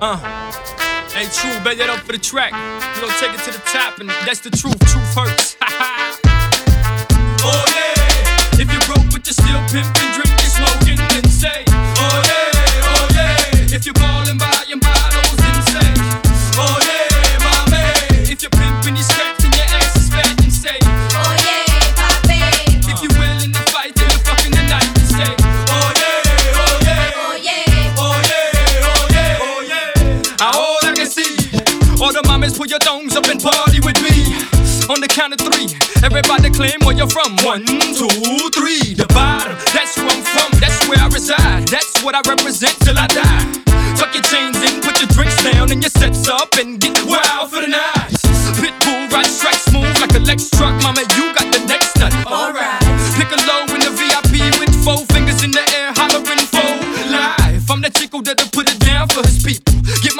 Uh. Hey, true, bet that up for the track. You don't take it to the top, and that's the truth. Truth hurts. Put your thongs up and party with me. On the count of three, everybody claim where you're from. One, two, three. The bottom, that's where I'm from, that's where I reside. That's what I represent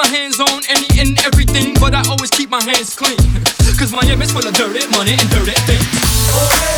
my hands on any and everything, but I always keep my hands clean. Cause Miami's full of dirty money and dirty things.